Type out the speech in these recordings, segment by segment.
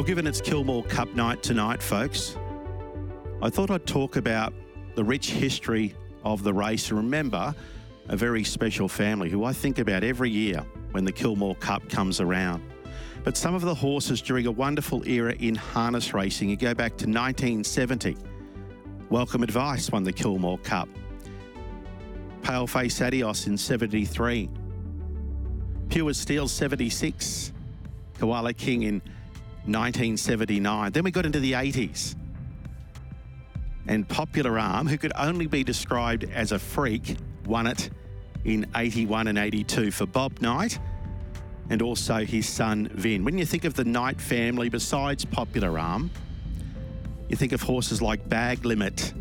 Well, given it's Kilmore Cup night tonight, folks, I thought I'd talk about the rich history of the race remember a very special family who I think about every year when the Kilmore Cup comes around. But some of the horses during a wonderful era in harness racing, you go back to 1970. Welcome Advice won the Kilmore Cup. Paleface Adios in 73. Pure Steel 76. Koala King in 1979. Then we got into the 80s. And Popular Arm, who could only be described as a freak, won it in 81 and 82 for Bob Knight and also his son Vin. When you think of the Knight family, besides Popular Arm, you think of horses like Bag Limit,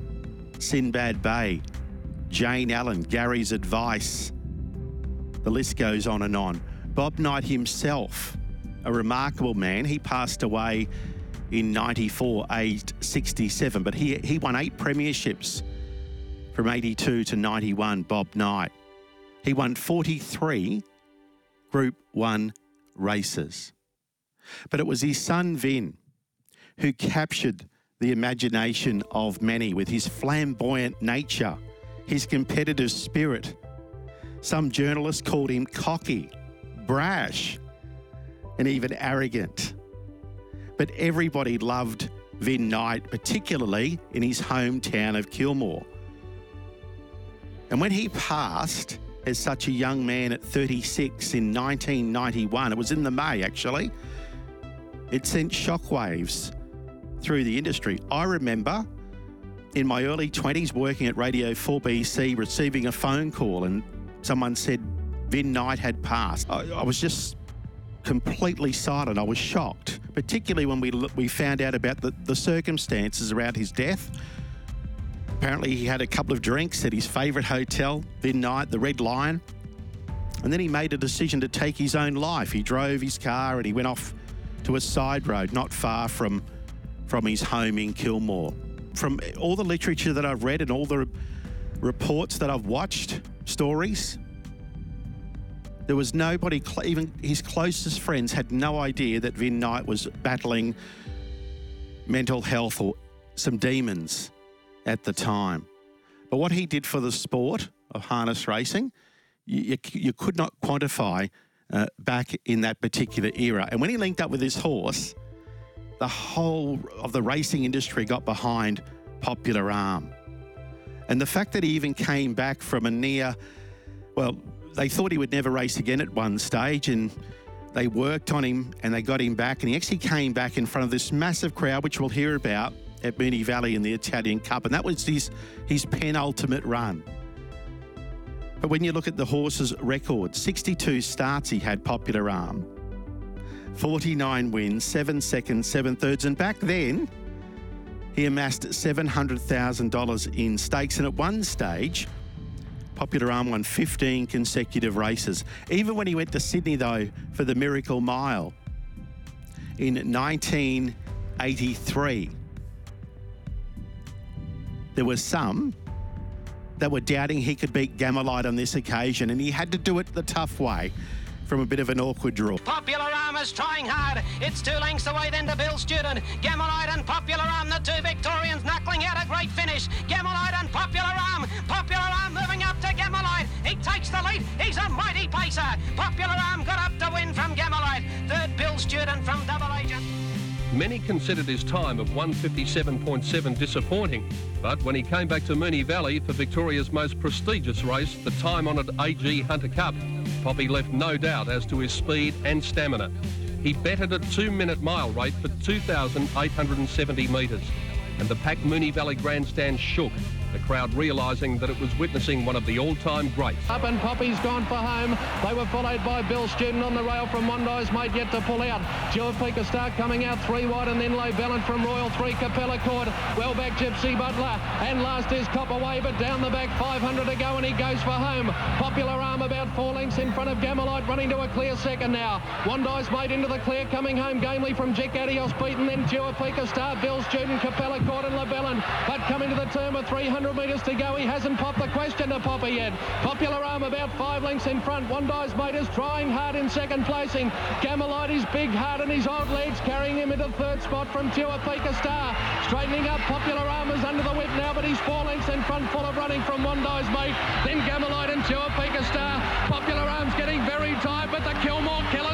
Sinbad Bay, Jane Allen, Gary's Advice. The list goes on and on. Bob Knight himself, a remarkable man. He passed away in 94, aged 67, but he, he won eight premierships from 82 to 91, Bob Knight. He won 43 Group 1 races. But it was his son Vin who captured the imagination of many with his flamboyant nature, his competitive spirit. Some journalists called him cocky, brash, and even arrogant. But everybody loved Vin Knight, particularly in his hometown of Kilmore. And when he passed as such a young man at 36 in 1991, it was in the May actually, it sent shockwaves through the industry. I remember in my early 20s working at Radio 4BC receiving a phone call and someone said Vin Knight had passed. I, I was just completely silent. I was shocked, particularly when we we found out about the, the circumstances around his death. Apparently, he had a couple of drinks at his favourite hotel, Vin Knight, the Red Lion, and then he made a decision to take his own life. He drove his car and he went off to a side road not far from from his home in Kilmore. From all the literature that I've read and all the reports that I've watched, stories, there was nobody, even his closest friends had no idea that Vin Knight was battling mental health or some demons at the time. But what he did for the sport of harness racing, you, you, you could not quantify uh, back in that particular era. And when he linked up with his horse, the whole of the racing industry got behind Popular Arm. And the fact that he even came back from a near, well, they thought he would never race again at one stage, and they worked on him and they got him back. And he actually came back in front of this massive crowd, which we'll hear about at Moonee Valley in the Italian Cup. And that was his, his penultimate run. But when you look at the horse's record, 62 starts he had Popular Arm, 49 wins, 7 seconds, 7 thirds. And back then, he amassed $700,000 in stakes. And at one stage, Popular Arm won 15 consecutive races. Even when he went to Sydney, though, for the Miracle Mile in 1983, there were some that were doubting he could beat Gamelite on this occasion, and he had to do it the tough way from a bit of an awkward draw. Popular Arm is trying hard. It's two lengths away then to Bill Student. Gamelite and Popular Arm, the two Victorians, knuckling out a great finish. Gamelite and Popular Arm. Popular Arm moving takes the lead. He's a mighty pacer. Popular Arm got up to win from Gamelite. Third, Bill Student from Double Agent. Many considered his time of 157.7 disappointing, but when he came back to Moonee Valley for Victoria's most prestigious race, the time-honoured AG Hunter Cup, Poppy left no doubt as to his speed and stamina. He betted a two-minute mile rate for 2,870 metres, and the packed Moonee Valley grandstand shook the crowd realising that it was witnessing one of the all-time greats. Up and Poppy's gone for home. They were followed by Bill Student on the rail from Mondi's mate yet to pull out. Joe Pika start coming out three wide and then low Ballant from Royal three Capella Court. Well back Gypsy Butler and last is Copperway but down the back 500 to go and he goes for home. Popular Arm about four lengths in front of Gamelite running to a clear second now. Mondi's mate into the clear coming home gamely from Jack Adios beaten then Joe Pika start Bill Student Capella Court and LaBellin but coming to the turn with 300 metres to go he hasn't popped the question to Popper yet. Popular Arm about five lengths in front. Mate is trying hard in second placing. Gamelite is big hard in his old legs, carrying him into third spot from Tuapika Star. Straightening up, Popular Arm is under the whip now, but he's four lengths in front, full of running from Dies Mate. Then Gamelite and Tuapika Star. Popular Arm's getting very tired, but the Kilmore Killer's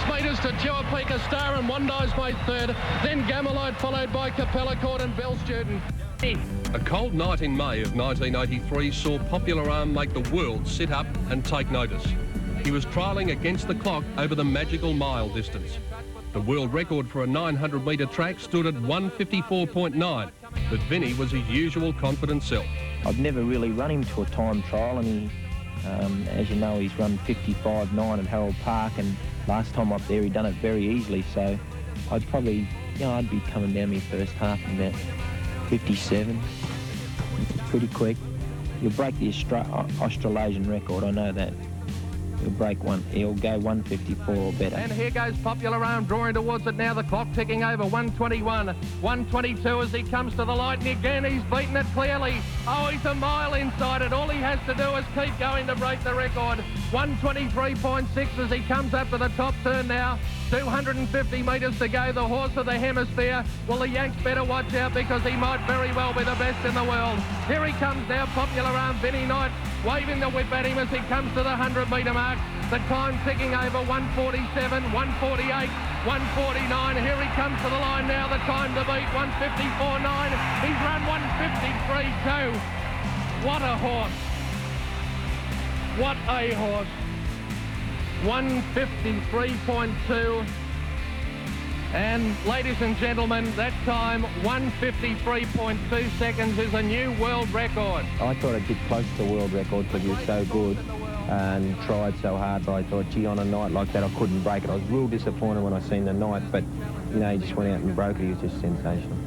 six metres to Tuapika Star and One Dies Mate third. Then Gamelite followed by Capella Court and Bill Student. A cold night in May of 1983 saw Popular Arm make the world sit up and take notice. He was trialling against the clock over the magical mile distance. The world record for a 900 metre track stood at 154.9, but Vinny was his usual confident self. I've never really run him to a time trial, and he, um, as you know, he's run 55.9 at Harold Park, and last time up there he done it very easily. So I'd probably, you know, I'd be coming down my first half in about 57, pretty quick. You'll break the Austra- uh, Australasian record, I know that. He'll break one. He'll go 154 or better. And here goes Popular Arm drawing towards it now. The clock ticking over 121, 122 as he comes to the light. And again, he's beaten it clearly. Oh, he's a mile inside it. All he has to do is keep going to break the record. 123.6 as he comes up to the top turn now. 250 metres to go. The horse of the hemisphere. Well, the Yanks better watch out because he might very well be the best in the world. Here he comes now. Popular Arm, Vinny Knight, waving the whip at him as he comes to the 100 metre mark. The time ticking over 147, 148, 149. Here he comes to the line now. The time to beat 154.9. He's run 153.2. What a horse. What a horse. 153.2. And ladies and gentlemen, that time 153.2 seconds is a new world record. I thought I'd get close to the world record because he was so good and tried so hard, but I thought, gee, on a night like that, I couldn't break it. I was real disappointed when I seen the night, but, you know, he just went out and broke it. He was just sensational.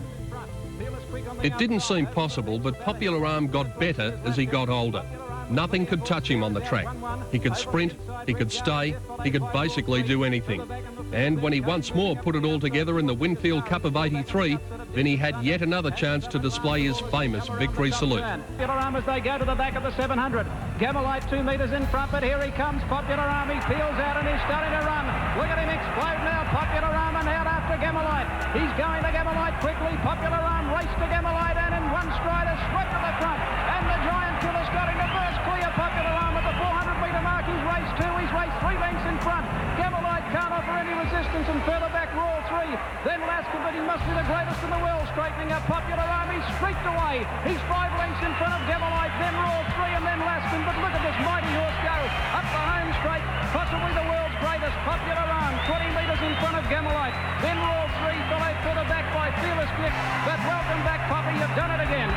It didn't seem possible, but Popular Arm got better as he got older. Nothing could touch him on the track. He could sprint, he could stay, he could basically do anything. And when he once more put it all together in the Winfield Cup of 83, then he had yet another chance to display his famous victory salute. Popular Arm as they go to the back of the 700. Gamelite two metres in front, but here he comes. Popular Arm, he peels out and he's starting to run. Look at him explode now. Popular Arm and out after Gamelite. He's going to Gamelite quickly. Popular Arm race to Gamelite and in one stride has swept to the front. And the Giant Starting to burst clear. Popular Arm at the 400 metre mark. He's raced two. He's raced three lengths in front. Gamelite can't offer any resistance and further back Raw three. Then but he must be the greatest in the world. Straightening up Popular Arm. He's streaked away. He's five lengths in front of Gamelite. Then Raw three and then Laskin. But look at this mighty horse go. Up the home straight. Possibly the world's greatest. Popular Arm. 20 metres in front of Gamelite. Then Raw three. Followed further back by Fearless Click. But welcome back, Poppy. You've done it again.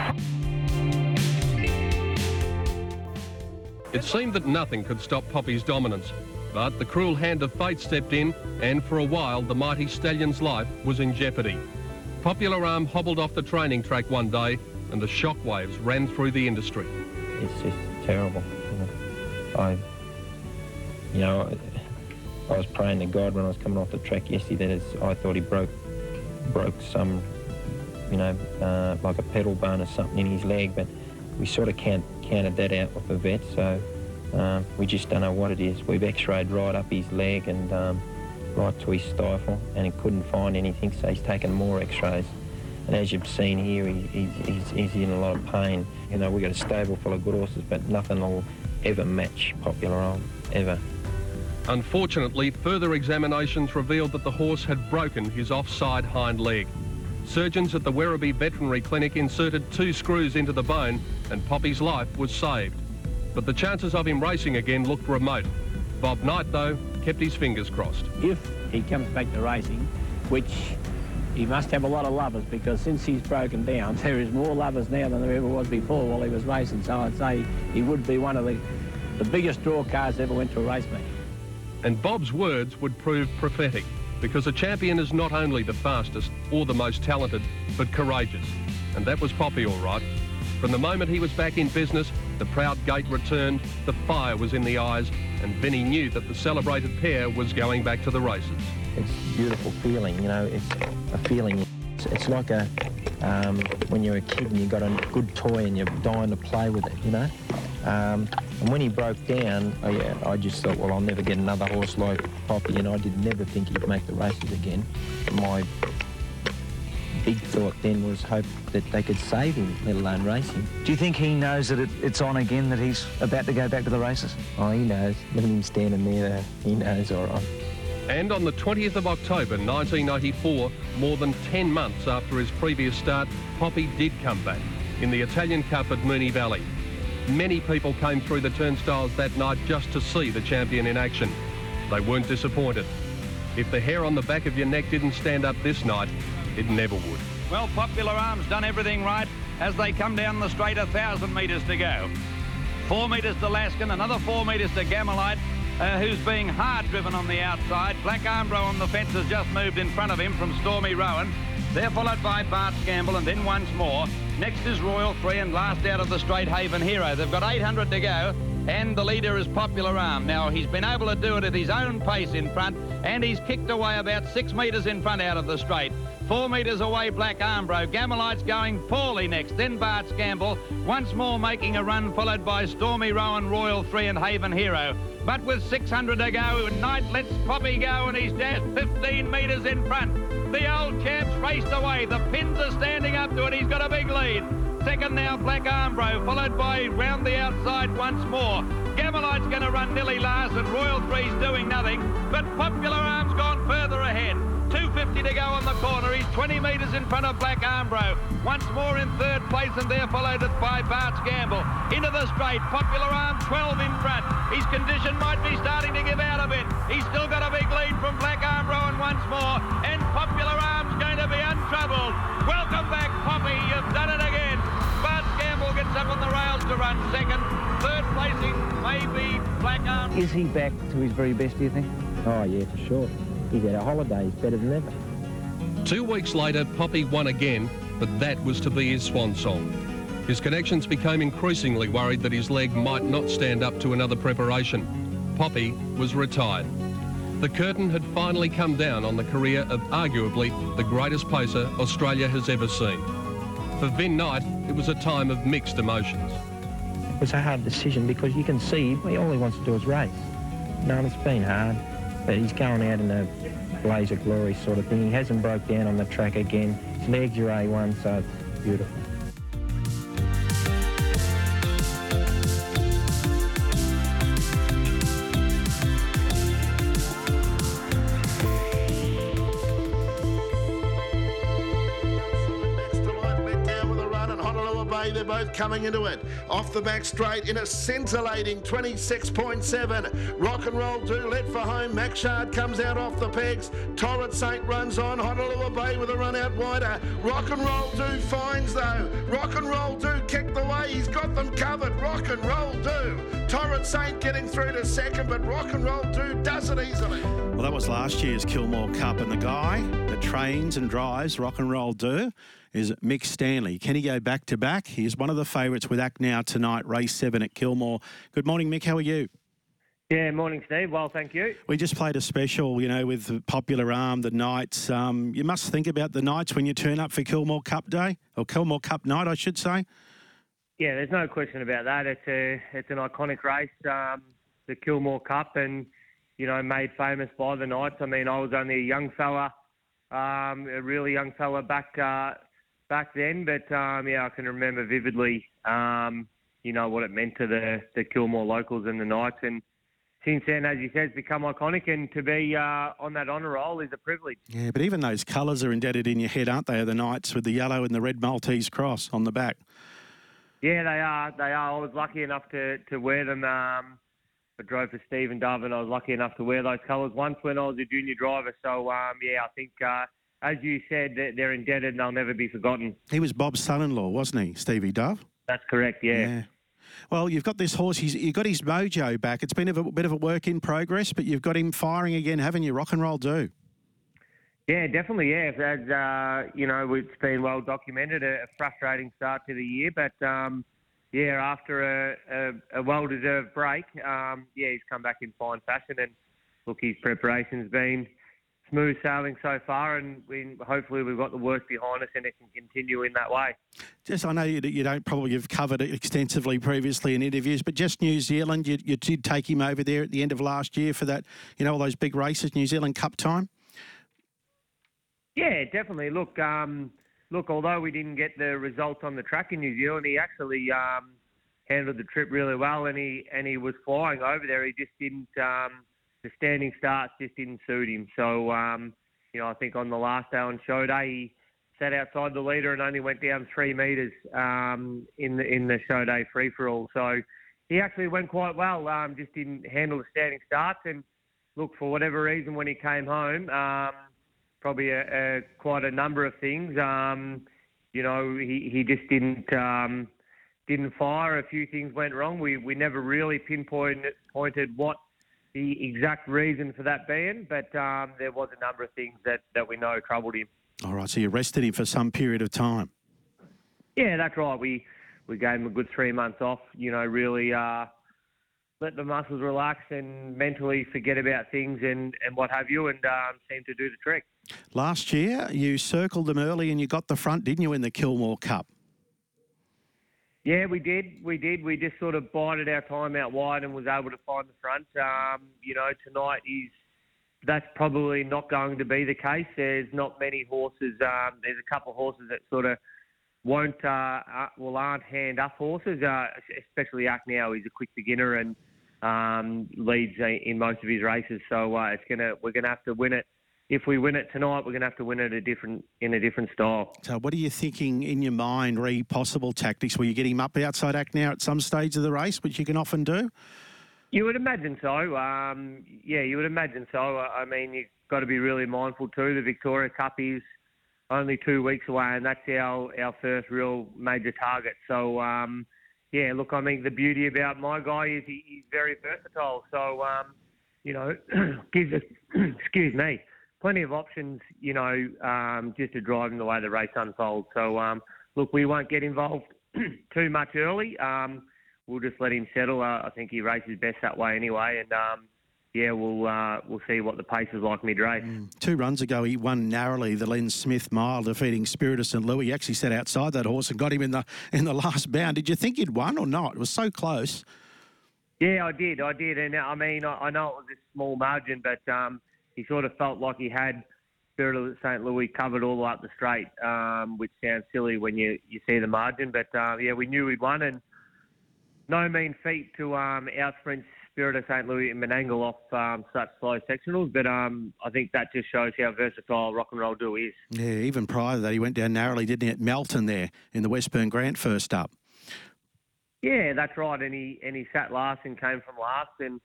It seemed that nothing could stop Poppy's dominance, but the cruel hand of fate stepped in, and for a while the mighty stallion's life was in jeopardy. Popular Arm hobbled off the training track one day, and the shockwaves ran through the industry. It's just terrible. I, you know, I was praying to God when I was coming off the track yesterday that I thought he broke, broke some, you know, uh, like a pedal bone or something in his leg, but we sort of count, counted that out with the vet, so uh, we just don't know what it is. We've x-rayed right up his leg and um, right to his stifle, and he couldn't find anything, so he's taken more x-rays. And as you've seen here, he, he's, he's, he's in a lot of pain. You know, we've got a stable full of good horses, but nothing will ever match Popular Arm, ever. Unfortunately, further examinations revealed that the horse had broken his offside hind leg. Surgeons at the Werribee Veterinary Clinic inserted two screws into the bone and Poppy's life was saved. But the chances of him racing again looked remote. Bob Knight, though, kept his fingers crossed. If he comes back to racing, which he must have a lot of lovers because since he's broken down, there is more lovers now than there ever was before while he was racing. So I'd say he would be one of the, the biggest draw cars ever went to a race meeting. And Bob's words would prove prophetic because a champion is not only the fastest or the most talented, but courageous. And that was Poppy all right. From the moment he was back in business, the proud gait returned, the fire was in the eyes, and Vinny knew that the celebrated pair was going back to the races. It's a beautiful feeling, you know, it's a feeling. It's, it's like a, um, when you're a kid and you've got a good toy and you're dying to play with it, you know. Um, and when he broke down, I, yeah, I just thought, well, I'll never get another horse like Poppy, and I did never think he'd make the races again. My big thought then was hope that they could save him, let alone race him. Do you think he knows that it, it's on again, that he's about to go back to the races? Oh, he knows. Look at him standing there. He knows, all right. And on the 20th of October 1994, more than 10 months after his previous start, Poppy did come back in the Italian Cup at Moonee Valley. Many people came through the turnstiles that night just to see the champion in action. They weren't disappointed. If the hair on the back of your neck didn't stand up this night, it never would. Well, Popular Arms done everything right as they come down the straight, a thousand metres to go. Four metres to Laskin, another four metres to Gamelite, uh, who's being hard driven on the outside. Black Armbro on the fence has just moved in front of him from Stormy Rowan. They're followed by Bart Gamble and then once more. Next is Royal 3 and last out of the straight Haven Hero. They've got 800 to go and the leader is Popular Arm. Now, he's been able to do it at his own pace in front and he's kicked away about six metres in front out of the straight. Four metres away, Black Armbro. Gamelite's going poorly next. Then Bart's Gamble. Once more making a run, followed by Stormy Rowan, Royal 3 and Haven Hero. But with 600 to go, Knight lets Poppy go and he's dashed 15 metres in front. The old champ's raced away. The pins are standing up to it. He's got a big lead. Second now, Black Armbro, followed by round the outside once more. Gamelite's going to run nearly last and Royal Three's doing nothing. But Popular Arm's gone further ahead. 250 to go on the corner. He's 20 metres in front of Black Armbro. Once more in third place and there followed it by Bart's Gamble. Into the straight. Popular Arm 12 in front. His condition might be starting to give out a bit. He's still got a big lead from Black Armbro and once more. And Popular Arm's going run second. Third placing maybe Black Arm. Is he back to his very best, do you think? Oh, yeah, for sure. He's had a holiday. He's better than ever. Two weeks later, Poppy won again, but that was to be his swan song. His connections became increasingly worried that his leg might not stand up to another preparation. Poppy was retired. The curtain had finally come down on the career of arguably the greatest pacer Australia has ever seen. For Vin Knight, it was a time of mixed emotions. It was a hard decision because you can see all he wants to do is race. No, it's been hard, but he's going out in a blaze of glory sort of thing. He hasn't broke down on the track again. His legs are A1, so it's beautiful. Coming into it. Off the back straight in a scintillating 26.7. Rock and roll do let for home. Maxard comes out off the pegs. Torrid Saint runs on. Honolulu Bay with a run out wider. Rock and roll do finds though. Rock and roll do kicked away. He's got them covered. Rock and roll do. Torrid Saint getting through to second, but rock and roll do does it easily. Well, that was last year's Kilmore Cup, and the guy that trains and drives Rock and Roll Do is Mick Stanley. Can he go back to back? He's one of the favourites with Act Now tonight, race seven at Kilmore. Good morning, Mick. How are you? Yeah, morning, Steve. Well, thank you. We just played a special, you know, with Popular Arm, the Knights. Um, you must think about the Knights when you turn up for Kilmore Cup Day, or Kilmore Cup Night, I should say. Yeah, there's no question about that. It's a it's an iconic race, um, the Kilmore Cup, and you know made famous by the Knights. I mean, I was only a young fella, um, a really young fella back uh, back then, but um, yeah, I can remember vividly, um, you know what it meant to the the Kilmore locals and the Knights, and since then, as you said, it's become iconic, and to be uh, on that honour roll is a privilege. Yeah, but even those colours are indebted in your head, aren't they? The Knights with the yellow and the red Maltese cross on the back. Yeah, they are. They are. I was lucky enough to, to wear them. Um, I drove for Stephen Dove, and I was lucky enough to wear those colours once when I was a junior driver. So um, yeah, I think uh, as you said, they're, indebted and they'll never be forgotten. He was Bob's son-in-law, wasn't he, Stevie Dove? That's correct. Yeah. Well, you've got this horse. He's, you've got his mojo back. It's been a bit of a work in progress, but you've got him firing again, haven't you? Rock and roll do. Yeah, definitely. Yeah, as uh, you know, it's been well documented. A, a frustrating start to the year, but um, yeah, after a, a, a well-deserved break, um, yeah, he's come back in fine fashion, and look, his preparation's been smooth sailing so far, and we, hopefully we've got the work behind us, and it can continue in that way. Just, I know you, you don't probably have covered it extensively previously in interviews, but just New Zealand, you, you did take him over there at the end of last year for that, you know, all those big races, New Zealand Cup time. Yeah, definitely. Look, um, look. Although we didn't get the results on the track in New Zealand, he actually um, handled the trip really well, and he and he was flying over there. He just didn't. Um, the standing starts just didn't suit him. So, um, you know, I think on the last day on show day, he sat outside the leader and only went down three metres um, in the in the show day free for all. So he actually went quite well. Um, just didn't handle the standing starts and look for whatever reason when he came home. Um, probably a, a, quite a number of things. Um, you know, he, he just didn't um, didn't fire. A few things went wrong. We we never really pinpointed pointed what the exact reason for that being, but um, there was a number of things that, that we know troubled him. All right, so you rested him for some period of time. Yeah, that's right. We we gave him a good three months off. You know, really uh, let the muscles relax and mentally forget about things and, and what have you, and um, seem to do the trick. Last year, you circled them early and you got the front, didn't you, in the Kilmore Cup? Yeah, we did. We did. We just sort of bided our time out wide and was able to find the front. Um, you know, tonight is that's probably not going to be the case. There's not many horses. Um, there's a couple of horses that sort of won't, uh, uh, well, aren't hand up horses, uh, especially Now. He's a quick beginner and um, leads in most of his races. So uh, it's gonna we're gonna have to win it if we win it tonight, we're going to have to win it a different in a different style. So, what are you thinking in your mind? Re possible tactics? Will you get him up outside act now at some stage of the race, which you can often do? You would imagine so. Um, yeah, you would imagine so. I mean, you've got to be really mindful too. The Victoria Cup is only two weeks away, and that's our our first real major target. So. Um, yeah, look, I mean, the beauty about my guy is he, he's very versatile. So, um, you know, gives us, excuse me, plenty of options, you know, um, just to drive him the way the race unfolds. So, um, look, we won't get involved too much early. Um, we'll just let him settle. Uh, I think he races best that way anyway, and um, yeah, we'll uh, we'll see what the pace is like mid race. Mm. Two runs ago, he won narrowly the Len Smith Mile, defeating Spirit of St Louis. He actually sat outside that horse and got him in the in the last bound. Did you think he'd won or not? It was so close. Yeah, I did, I did, and I mean, I, I know it was a small margin, but um, he sort of felt like he had Spirit of St. Louis covered all up the straight, um, which sounds silly when you, you see the margin. But uh, yeah, we knew we'd won, and no mean feat to um, outsprint Spirit of St. Louis and Menangle off um, such slow sectionals. But um, I think that just shows how versatile rock and roll do is. Yeah, even prior to that, he went down narrowly, didn't he, at Melton there in the Westburn Grant first up. Yeah, that's right, and he and he sat last and came from last, and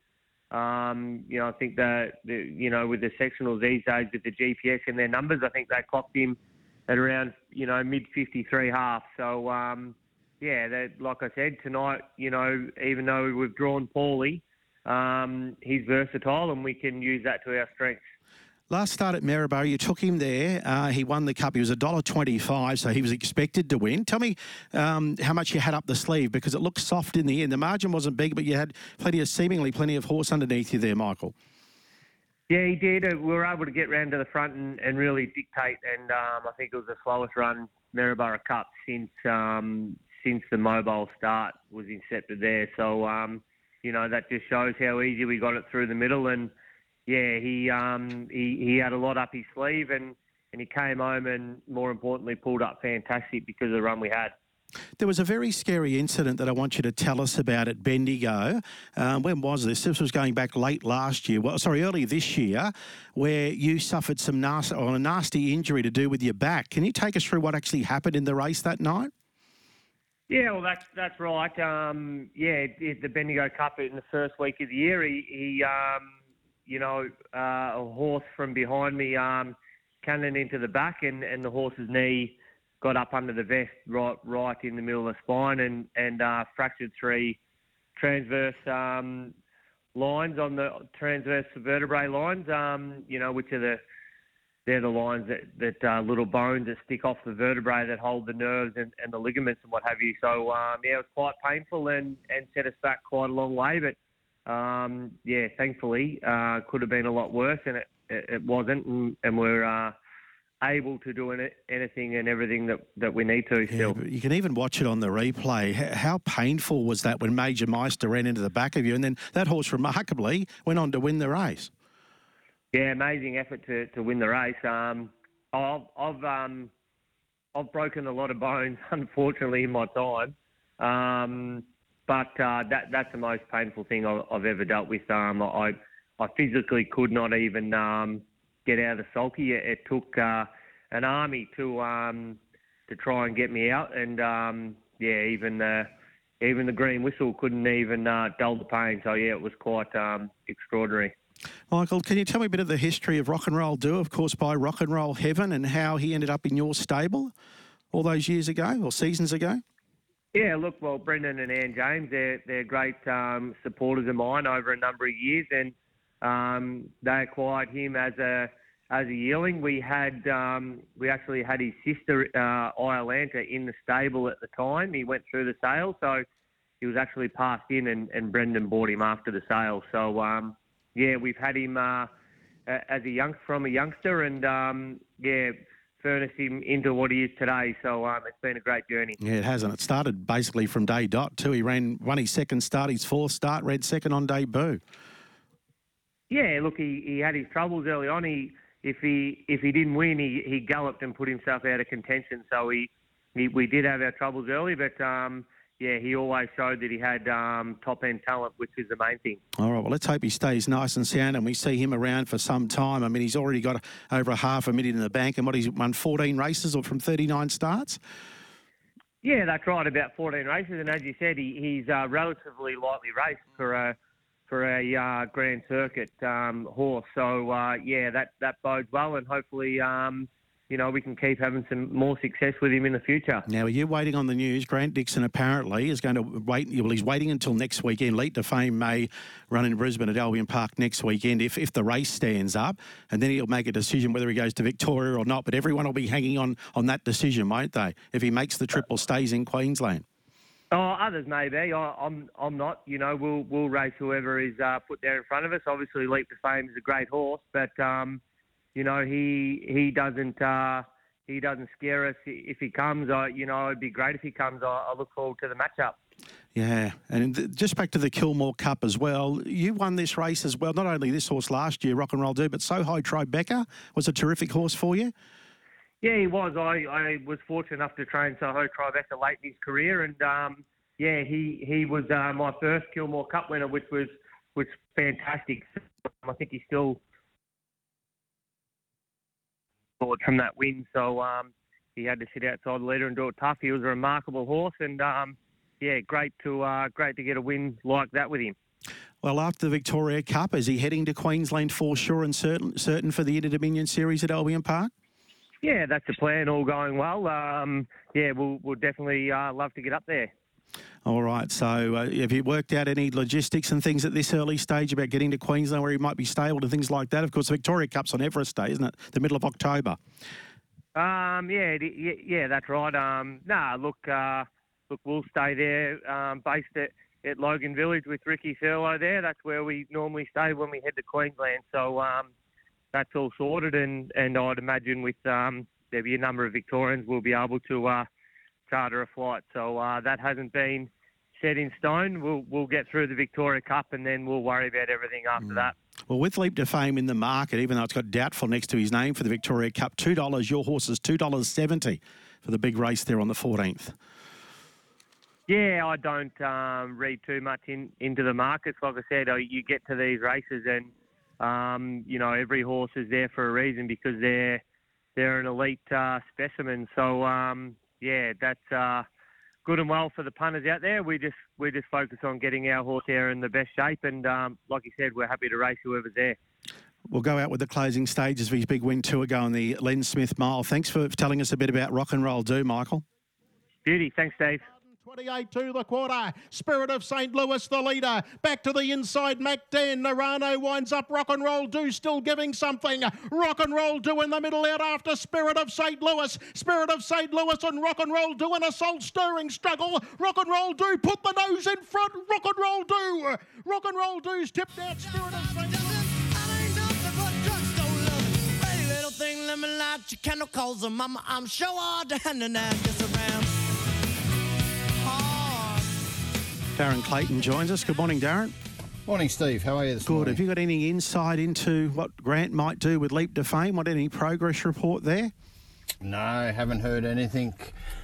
um, you know, I think that, you know, with the sectionals these days, with the GPS and their numbers, I think they clocked him at around, you know, mid 53 half. So, um, yeah, that, like I said, tonight, you know, even though we've drawn poorly, um, he's versatile and we can use that to our strengths. Last start at Maryborough, you took him there. Uh, he won the cup. He was $1.25, so he was expected to win. Tell me um, how much you had up the sleeve because it looked soft in the end. The margin wasn't big, but you had plenty of, seemingly plenty of horse underneath you there, Michael. Yeah, he did. Uh, we were able to get round to the front and, and really dictate, and um, I think it was the slowest run Maryborough Cup since um, since the mobile start was incepted there. So, um, you know, that just shows how easy we got it through the middle and yeah, he um, he he had a lot up his sleeve, and and he came home and more importantly pulled up fantastic because of the run we had. There was a very scary incident that I want you to tell us about at Bendigo. Um, when was this? This was going back late last year. Well, sorry, early this year, where you suffered some nasty, or a nasty injury to do with your back. Can you take us through what actually happened in the race that night? Yeah, well, that's that's right. Um, yeah, the Bendigo Cup in the first week of the year, he, he um, you know, uh, a horse from behind me um, cannon into the back, and, and the horse's knee got up under the vest, right right in the middle of the spine, and and uh, fractured three transverse um, lines on the transverse vertebrae lines. Um, you know, which are the they're the lines that, that uh, little bones that stick off the vertebrae that hold the nerves and, and the ligaments and what have you. So um, yeah, it was quite painful and, and set us back quite a long way. But um, yeah, thankfully, uh, could have been a lot worse, and it, it, it wasn't. And, and we're uh, able to do any, anything and everything that, that we need to Yeah, still. you can even watch it on the replay. H- How painful was that when Major Meister ran into the back of you, and then that horse remarkably went on to win the race? Yeah, amazing effort to, to win the race. Um, I've I've um, I've broken a lot of bones, unfortunately, in my time. But uh, that that's the most painful thing I've, I've ever dealt with. Um, I I physically could not even um, get out of the sulky. It, it took uh, an army to um, to try and get me out, and um, yeah, even the even the green whistle couldn't even uh, dull the pain. So yeah, it was quite um, extraordinary. Michael, can you tell me a bit of the history of Rock and Roll Do, of course, by Rock and Roll Heaven, and how he ended up in your stable all those years ago or seasons ago? Yeah, look, well, Brendan and Ann James, they're they're great um, supporters of mine over a number of years, and um, they acquired him as a as a yearling. We had um, we actually had his sister uh, Iolanta in the stable at the time. He went through the sale, so he was actually passed in, and, and Brendan bought him after the sale. So um, yeah, we've had him uh, as a young from a youngster, and um, yeah, furnished him into what he is today. So um, it's been a great journey. Yeah, it hasn't. It started basically from day dot too. He ran won his second start, his fourth start, ran second on debut. Yeah, look, he, he had his troubles early on. He if he if he didn't win, he, he galloped and put himself out of contention. So he, he we did have our troubles early, but um, yeah, he always showed that he had um, top end talent, which is the main thing. All right, well, let's hope he stays nice and sound and we see him around for some time. I mean, he's already got over a half a million in the bank, and what he's won 14 races or from 39 starts. Yeah, that's right. About 14 races, and as you said, he, he's uh, relatively lightly raced for a for a uh, Grand Circuit um, horse. So uh, yeah, that that bodes well, and hopefully, um, you know, we can keep having some more success with him in the future. Now, are you waiting on the news? Grant Dixon apparently is going to wait. Well, he's waiting until next weekend. Leap to Fame may run in Brisbane at Albion Park next weekend if, if the race stands up, and then he'll make a decision whether he goes to Victoria or not. But everyone will be hanging on on that decision, won't they? If he makes the trip or stays in Queensland. Oh, others may be. I, I'm I'm not. You know, we'll we'll race whoever is uh, put there in front of us. Obviously, Leap to Fame is a great horse, but um, you know he he doesn't uh, he doesn't scare us if he comes. I you know it'd be great if he comes. I, I look forward to the matchup. Yeah, and th- just back to the Kilmore Cup as well. You won this race as well. Not only this horse last year, Rock and Roll Do, but Soho Tribeca was a terrific horse for you. Yeah, he was. I, I was fortunate enough to train Soho Tribeca late in his career, and um, yeah, he he was uh, my first Kilmore Cup winner, which was was fantastic. I think he's still forward from that win, so um, he had to sit outside the leader and do it tough. He was a remarkable horse, and um, yeah, great to uh, great to get a win like that with him. Well, after the Victoria Cup, is he heading to Queensland for sure and certain, certain for the Inter Dominion Series at Albion Park? Yeah, that's the plan. All going well. Um, yeah, we'll we'll definitely uh, love to get up there. All right. So, uh, have you worked out any logistics and things at this early stage about getting to Queensland where he might be stabled and things like that? Of course, the Victoria Cup's on Everest Day, isn't it? The middle of October. Um, yeah, yeah, that's right. Um, nah, look, uh, look, we'll stay there, um, based at, at Logan Village with Ricky Thurlow there. That's where we normally stay when we head to Queensland. So um, that's all sorted, and, and I'd imagine with um, there'll be a number of Victorians we'll be able to uh, charter a flight. So uh, that hasn't been set in stone. We'll we'll get through the Victoria Cup, and then we'll worry about everything after that. Well, with Leap to Fame in the market, even though it's got doubtful next to his name for the Victoria Cup, $2. Your horse is $2.70 for the big race there on the 14th. Yeah, I don't um, read too much in, into the markets. Like I said, uh, you get to these races, and um, you know every horse is there for a reason because they're they're an elite uh, specimen. So um, yeah, that's uh, good and well for the punters out there. We just we just focus on getting our horse there in the best shape, and um, like you said, we're happy to race whoever's there. We'll go out with the closing stages of his big win two ago on the Len Smith Mile. Thanks for telling us a bit about rock and roll do, Michael. Beauty. Thanks, Dave. 28 to the quarter. Spirit of St. Louis, the leader. Back to the inside, Mac MacDan. Narano winds up. Rock and Roll Do still giving something. Rock and Roll Do in the middle out after Spirit of St. Louis. Spirit of St. Louis and Rock and Roll Do in a soul stirring struggle. Rock and Roll Do put the nose in front. Rock and Roll Do. Rock and Roll Do's tipped out. Spirit of St. Louis. Thing, let me light your candle, cause mama, I'm sure to handle now, just around. Darren Clayton joins us. Good morning, Darren. Morning, Steve. How are you this Good. morning? Have you got any insight into what Grant might do with Leap to Fame? What any progress report there? No, haven't heard anything,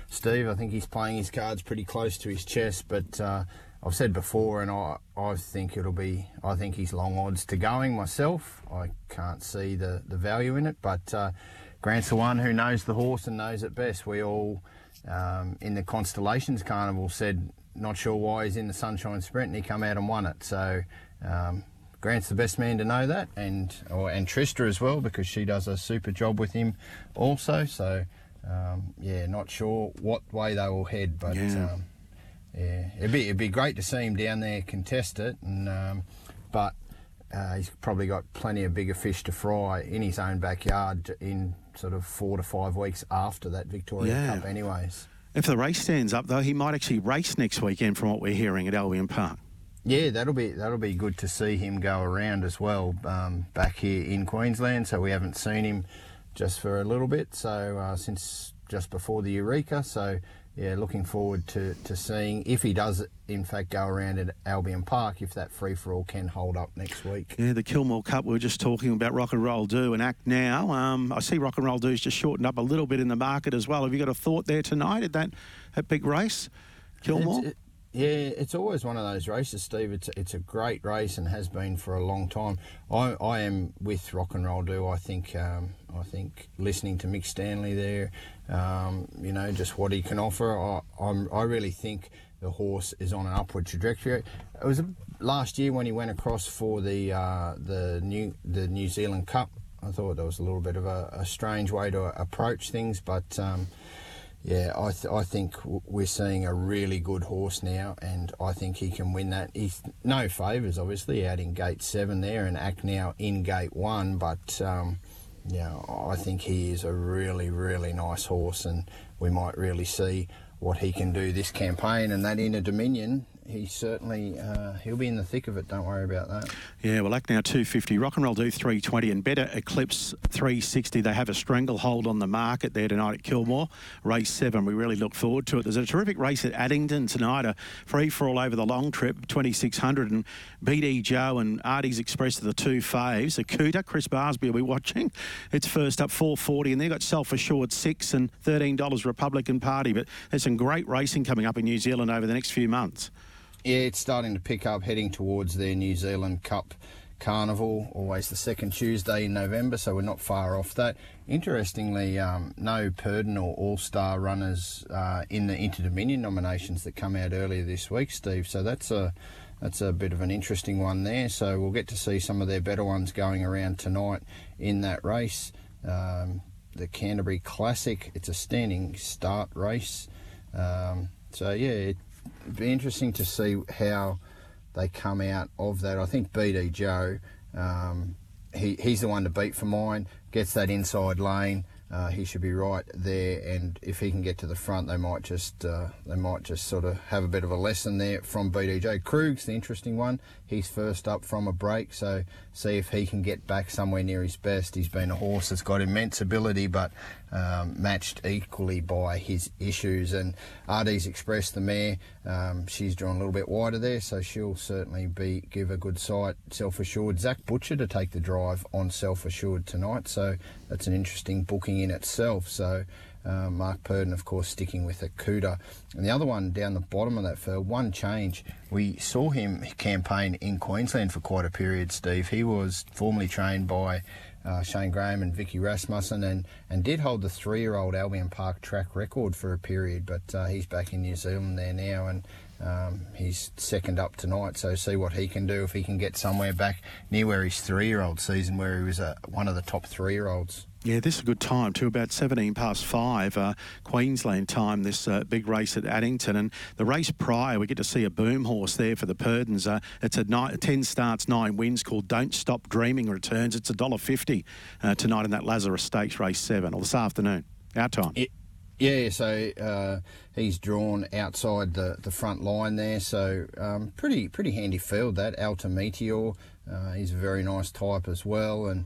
Steve. I think he's playing his cards pretty close to his chest, but uh, I've said before, and I, I think it'll be. I think he's long odds to going myself. I can't see the, the value in it, but uh, Grant's the one who knows the horse and knows it best. We all um, in the Constellations Carnival said not sure why he's in the Sunshine Sprint, and he come out and won it. So. Um, Grant's the best man to know that, and or, and Trista as well because she does a super job with him also. So um, yeah, not sure what way they will head, but Yeah. um, yeah, it'd be it'd be great to see him down there contest it, and um, but uh, he's probably got plenty of bigger fish to fry in his own backyard in sort of four to five weeks after that Victoria Yeah. Cup, anyways. If the race stands up, though, he might actually race next weekend, from what we're hearing at Albion Park. Yeah, that'll be that'll be good to see him go around as well um, back here in Queensland. So we haven't seen him just for a little bit. So uh, since just before the Eureka. So yeah, looking forward to, to seeing if he does in fact go around at Albion Park. If that free for all can hold up next week. Yeah, the Kilmore Cup. We were just talking about Rock and Roll Do and Act Now. Um, I see Rock and Roll Do's just shortened up a little bit in the market as well. Have you got a thought there tonight at that, that big race, Kilmore? It's- it- yeah, it's always one of those races, Steve. It's it's a great race and has been for a long time. I, I am with Rock and Roll Do. I think um, I think listening to Mick Stanley there, um, you know, just what he can offer. I I'm, I really think the horse is on an upward trajectory. It was last year when he went across for the uh, the new the New Zealand Cup. I thought that was a little bit of a, a strange way to approach things, but. Um, yeah, I, th- I think we're seeing a really good horse now, and I think he can win that. He's no favours, obviously, out in gate seven there, and act now in gate one. But um, yeah, I think he is a really, really nice horse, and we might really see what he can do this campaign. And that Inter Dominion, he certainly uh, he'll be in the thick of it. Don't worry about that. Yeah, well, Act Now 250, Rock and Roll Do 320, and Better Eclipse 360. They have a stranglehold on the market there tonight at Kilmore. Race seven, we really look forward to it. There's a terrific race at Addington tonight, a free for all over the long trip, 2600, and BD Joe and Artie's Express are the two faves. Akuta, Chris Barsby will be watching. It's first up 440, and they've got Self Assured six and $13 Republican Party. But there's some great racing coming up in New Zealand over the next few months. Yeah, it's starting to pick up, heading towards their New Zealand Cup Carnival, always the second Tuesday in November, so we're not far off that. Interestingly, um, no Purdon or All Star runners uh, in the Inter Dominion nominations that come out earlier this week, Steve. So that's a that's a bit of an interesting one there. So we'll get to see some of their better ones going around tonight in that race. Um, the Canterbury Classic, it's a standing start race. Um, so yeah, it, it'd be interesting to see how they come out of that. I think BD Joe, um, he, he's the one to beat for mine. Gets that inside lane, uh, he should be right there. And if he can get to the front, they might just uh, they might just sort of have a bit of a lesson there from BDJ. Krug's the interesting one. He's first up from a break, so see if he can get back somewhere near his best. He's been a horse that's got immense ability, but um, matched equally by his issues. And RD's Express, the mare, um, she's drawn a little bit wider there, so she'll certainly be give a good sight. Self assured, Zach Butcher to take the drive on self assured tonight, so that's an interesting booking in itself. So. Uh, Mark Purdon, of course, sticking with Akuta. And the other one down the bottom of that field, one change. We saw him campaign in Queensland for quite a period, Steve. He was formerly trained by uh, Shane Graham and Vicky Rasmussen and, and did hold the three year old Albion Park track record for a period, but uh, he's back in New Zealand there now. And um, he's second up tonight, so see what he can do if he can get somewhere back near where his three-year-old season, where he was a, one of the top three-year-olds. Yeah, this is a good time too. About 17 past five, uh, Queensland time. This uh, big race at Addington, and the race prior, we get to see a boom horse there for the Purdons. Uh, it's a nine, 10 starts, nine wins, called "Don't Stop Dreaming" returns. It's a dollar fifty uh, tonight in that Lazarus Stakes race seven, or this afternoon, our time. It, yeah, so uh, he's drawn outside the, the front line there, so um, pretty pretty handy field that Alta Meteor. Uh, he's a very nice type as well, and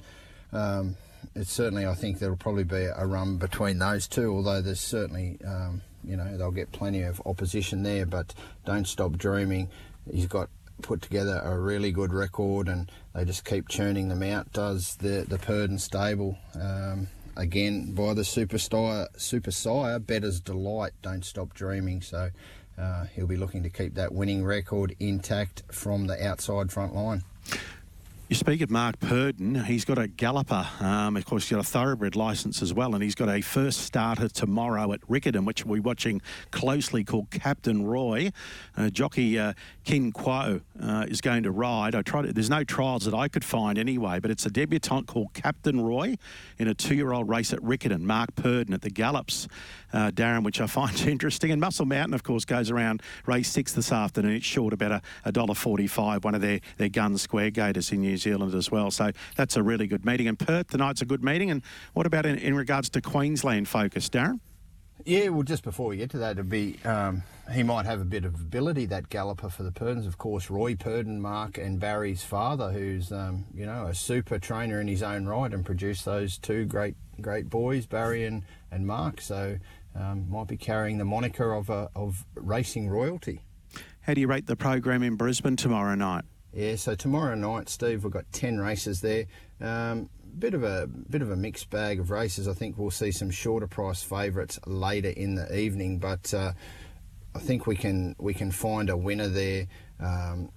um, it's certainly I think there'll probably be a run between those two. Although there's certainly um, you know they'll get plenty of opposition there, but don't stop dreaming. He's got put together a really good record, and they just keep churning them out. Does the the Purdon stable? Um, again by the super sire, super sire Bettor's Delight. Don't stop dreaming. So uh, he'll be looking to keep that winning record intact from the outside front line. You speak of Mark Purdon. He's got a galloper. Um, of course, he's got a thoroughbred licence as well, and he's got a first starter tomorrow at Riccarton, which we're watching closely, called Captain Roy. Uh, jockey uh, Kin Quo uh, is going to ride. I tried. There's no trials that I could find anyway, but it's a debutant called Captain Roy in a two-year-old race at Riccarton. Mark Purdon at the Gallops, uh, Darren, which I find interesting. And Muscle Mountain, of course, goes around race six this afternoon. It's short about a dollar forty-five. One of their their gun square gaiters in New Zealand as well. So that's a really good meeting. And Perth tonight's a good meeting. And what about in, in regards to Queensland focus, Darren? Yeah, well, just before we get to that, it'd be um, he might have a bit of ability that galloper for the Purdons. Of course, Roy Purdon, Mark, and Barry's father, who's um, you know a super trainer in his own right, and produced those two great great boys, Barry and, and Mark. So um, might be carrying the moniker of uh, of racing royalty. How do you rate the program in Brisbane tomorrow night? Yeah, so tomorrow night, Steve, we've got ten races there. Um, bit of a bit of a mixed bag of races. I think we'll see some shorter price favourites later in the evening, but uh, I think we can we can find a winner there. Um,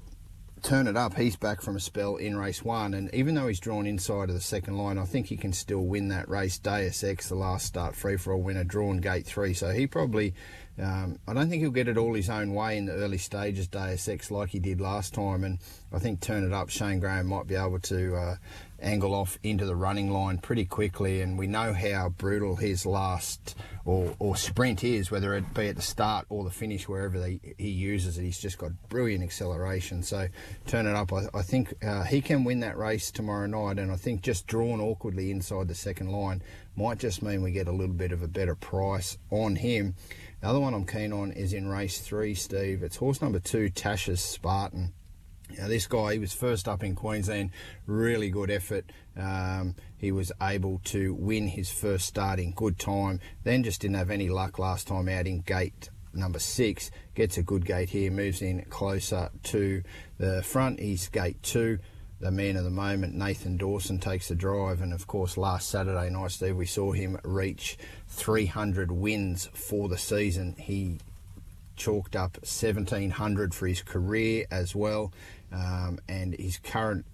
turn it up. He's back from a spell in race one, and even though he's drawn inside of the second line, I think he can still win that race. Deus Ex, the last start free for all winner, drawn gate three, so he probably um, I don't think he'll get it all his own way in the early stages, Deus Ex, like he did last time. And I think Turn It Up, Shane Graham might be able to uh, angle off into the running line pretty quickly. And we know how brutal his last or, or sprint is, whether it be at the start or the finish, wherever they, he uses it. He's just got brilliant acceleration. So Turn It Up, I, I think uh, he can win that race tomorrow night. And I think just drawn awkwardly inside the second line might just mean we get a little bit of a better price on him. The other one I'm keen on is in race three, Steve. It's horse number two, Tasha's Spartan. Now, this guy, he was first up in Queensland, really good effort. Um, he was able to win his first start in good time, then just didn't have any luck last time out in gate number six. Gets a good gate here, moves in closer to the front. He's gate two the man of the moment, Nathan Dawson, takes the drive. And of course, last Saturday night, Steve, we saw him reach 300 wins for the season. He chalked up 1700 for his career as well. Um, and his current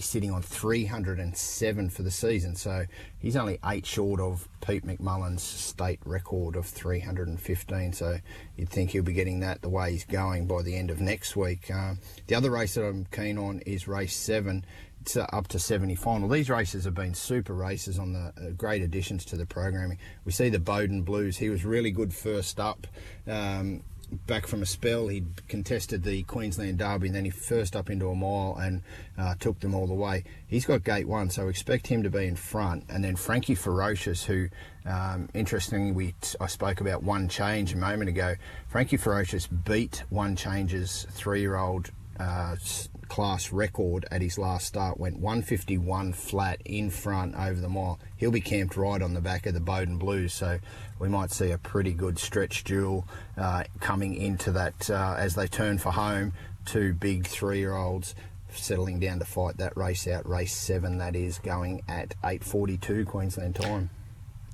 sitting on 307 for the season. So he's only eight short of Pete McMullen's state record of 315. So you'd think he'll be getting that the way he's going by the end of next week. Uh, the other race that I'm keen on is race seven. It's uh, up to 70 final. These races have been super races on the uh, great additions to the programming. We see the Bowden Blues. He was really good first up. Um, back from a spell. He'd contested the Queensland Derby and then he first up into a mile and uh, took them all the way. He's got gate one, so expect him to be in front. And then Frankie Ferocious, who, um, interestingly, we I spoke about one change a moment ago. Frankie Ferocious beat one change's three year old uh, class record at his last start went 151 flat in front over the mile. He'll be camped right on the back of the Bowden Blues, so we might see a pretty good stretch duel uh, coming into that uh, as they turn for home. Two big three-year-olds settling down to fight that race out. Race seven, that is, going at 8:42 Queensland time.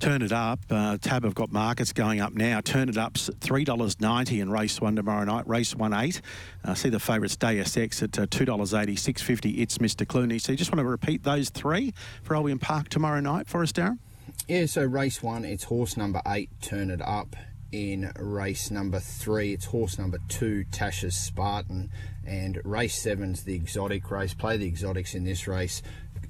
Turn it up. Uh, Tab have got markets going up now. Turn it up three dollars ninety in race one tomorrow night. Race one eight. Uh, see the favourites Deus Ex at uh, two dollars eighty. Six fifty. It's Mr Clooney. So you just want to repeat those three for Albion Park tomorrow night for us, Darren. Yeah. So race one, it's horse number eight. Turn it up. In race number three. It's horse number two, Tasha's Spartan, and race seven's the exotic race. Play the exotics in this race.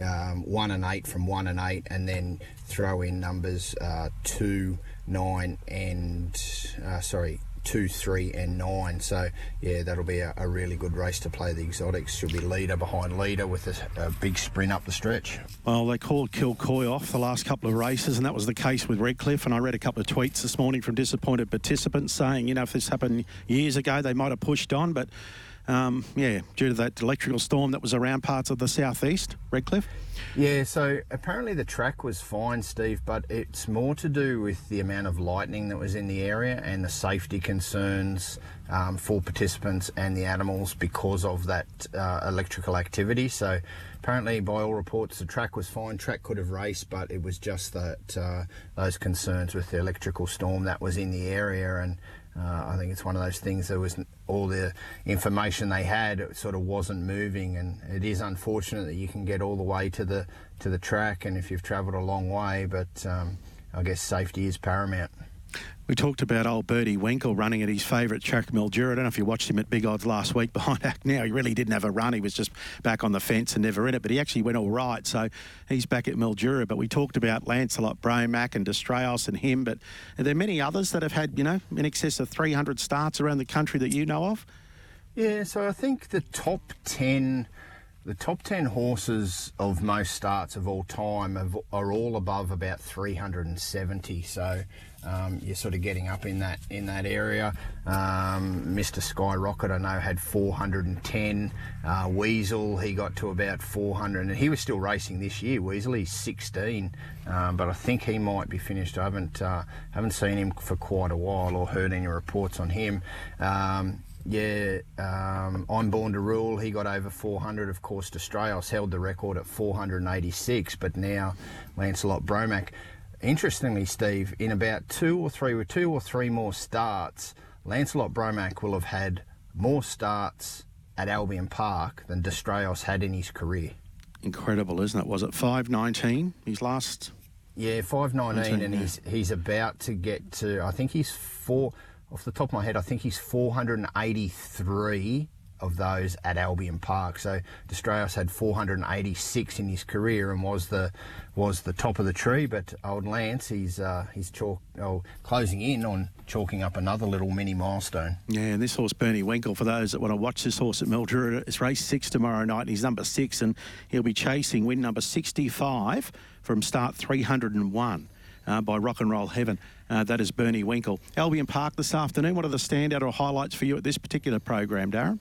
Um, one and eight from one and eight, and then throw in numbers uh, two, nine, and uh, sorry, two, three, and nine. So yeah, that'll be a, a, really good race to play the exotics. She'll be leader behind leader with a, a, big sprint up the stretch. Well, they called Kilcoy off the last couple of races, and that was the case with Redcliffe. And I read a couple of tweets this morning from disappointed participants saying, you know, if this happened years ago, they might have pushed on, but. Um, yeah, due to that electrical storm that was around parts of the southeast, Redcliffe. Yeah, so apparently the track was fine, Steve, but it's more to do with the amount of lightning that was in the area and the safety concerns um, for participants and the animals because of that uh, electrical activity. So apparently, by all reports, the track was fine. Track could have raced, but it was just that uh, those concerns with the electrical storm that was in the area and uh, I think it's one of those things. There was all the information they had sort of wasn't moving, and it is unfortunate that you can get all the way to the to the track, and if you've travelled a long way, but um, I guess safety is paramount. We talked about old Bernie Winkle running at his favourite track, Mildura. I don't know if you watched him at Big Odds last week behind Act Now. He really didn't have a run. He was just back on the fence and never in it, but he actually went all right. So he's back at Mildura. But we talked about Lancelot Bromac and Destrayos and him. But are there many others that have had, you know, in excess of 300 starts around the country that you know of? Yeah, so I think the top 10 the top 10 horses of most starts of all time are all above about 370 so um, you're sort of getting up in that in that area. Um, Mr. Skyrocket, I know, had 410. Uh, Weasel, he got to about 400, and he was still racing this year. Weasel, he's 16, um, but I think he might be finished. I haven't uh, haven't seen him for quite a while or heard any reports on him. Um, yeah, um, I'm Born to Rule. He got over 400. Of course, Destrayos held the record at 486, but now Lancelot Bromac. Interestingly, Steve, in about two or three, with two or three more starts, Lancelot Bromac will have had more starts at Albion Park than Destrayos had in his career. Incredible, isn't it? Was it 519, his last? Yeah, 519, and yeah. he's he's about to get to, I think he's four, off the top of my head, I think he's 483 of those at Albion Park. So Destrayos had 486 in his career and was the was the top of the tree. But old Lance, he's uh, he's chalk, oh, closing in on chalking up another little mini milestone. Yeah, and this horse Bernie Winkle. For those that want to watch this horse at Mildura, it's race six tomorrow night. He's number six, and he'll be chasing win number 65 from start 301 uh, by Rock and Roll Heaven. Uh, that is Bernie Winkle. Albion Park this afternoon. What are the standout or highlights for you at this particular program, Darren?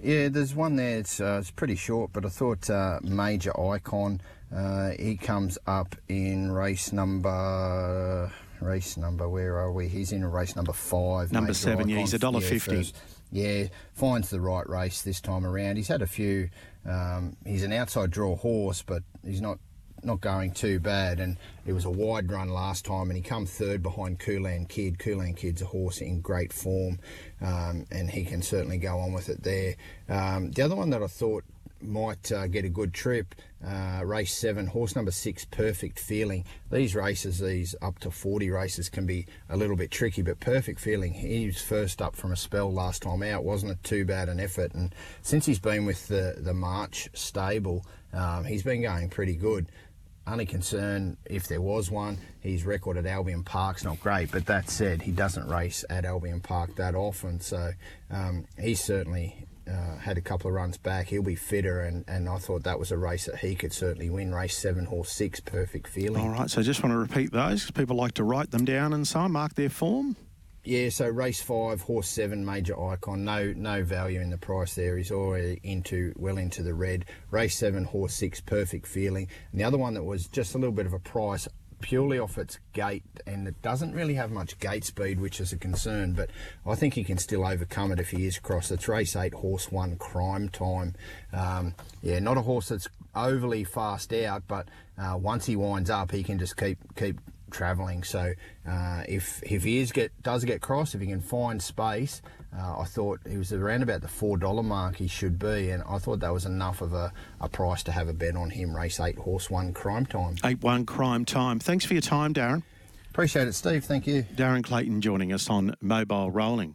Yeah, there's one there. It's, uh, it's pretty short, but I thought uh, Major Icon. Uh, he comes up in race number. Race number. Where are we? He's in race number five. Number Major seven. Icon. Yeah, he's a dollar yeah, fifty. Yeah, finds the right race this time around. He's had a few. Um, he's an outside draw horse, but he's not not going too bad. And it was a wide run last time, and he come third behind Coolan Kid. Coolan Kid's a horse in great form, um, and he can certainly go on with it there. Um, the other one that I thought might uh, get a good trip. Uh, race seven, horse number six, Perfect Feeling. These races, these up to 40 races, can be a little bit tricky, but Perfect Feeling, he was first up from a spell last time out. Wasn't it too bad an effort? And since he's been with the, the March stable, um, he's been going pretty good. Only concern, if there was one, his record at Albion Park's not great. But that said, he doesn't race at Albion Park that often, so um, he's certainly uh, had a couple of runs back. He'll be fitter, and, and I thought that was a race that he could certainly win. Race seven, horse six, perfect feeling. All right, so just want to repeat those because people like to write them down and so mark their form. Yeah, so race five, horse seven, major icon. No, no value in the price there. He's already into well into the red. Race seven, horse six, perfect feeling. And the other one that was just a little bit of a price purely off its gate, and it doesn't really have much gate speed, which is a concern. But I think he can still overcome it if he is cross. It's race eight, horse one, crime time. Um, yeah, not a horse that's overly fast out, but uh, once he winds up, he can just keep keep travelling. So uh, if if he is get does get cross, if he can find space, uh, I thought he was around about the four dollar mark he should be, and I thought that was enough of a, a price to have a bet on him. Race eight, horse one, crime time. Eight one, crime time. Thanks for your time, Darren. Appreciate it, Steve. Thank you. Darren Clayton joining us on Mobile Rolling.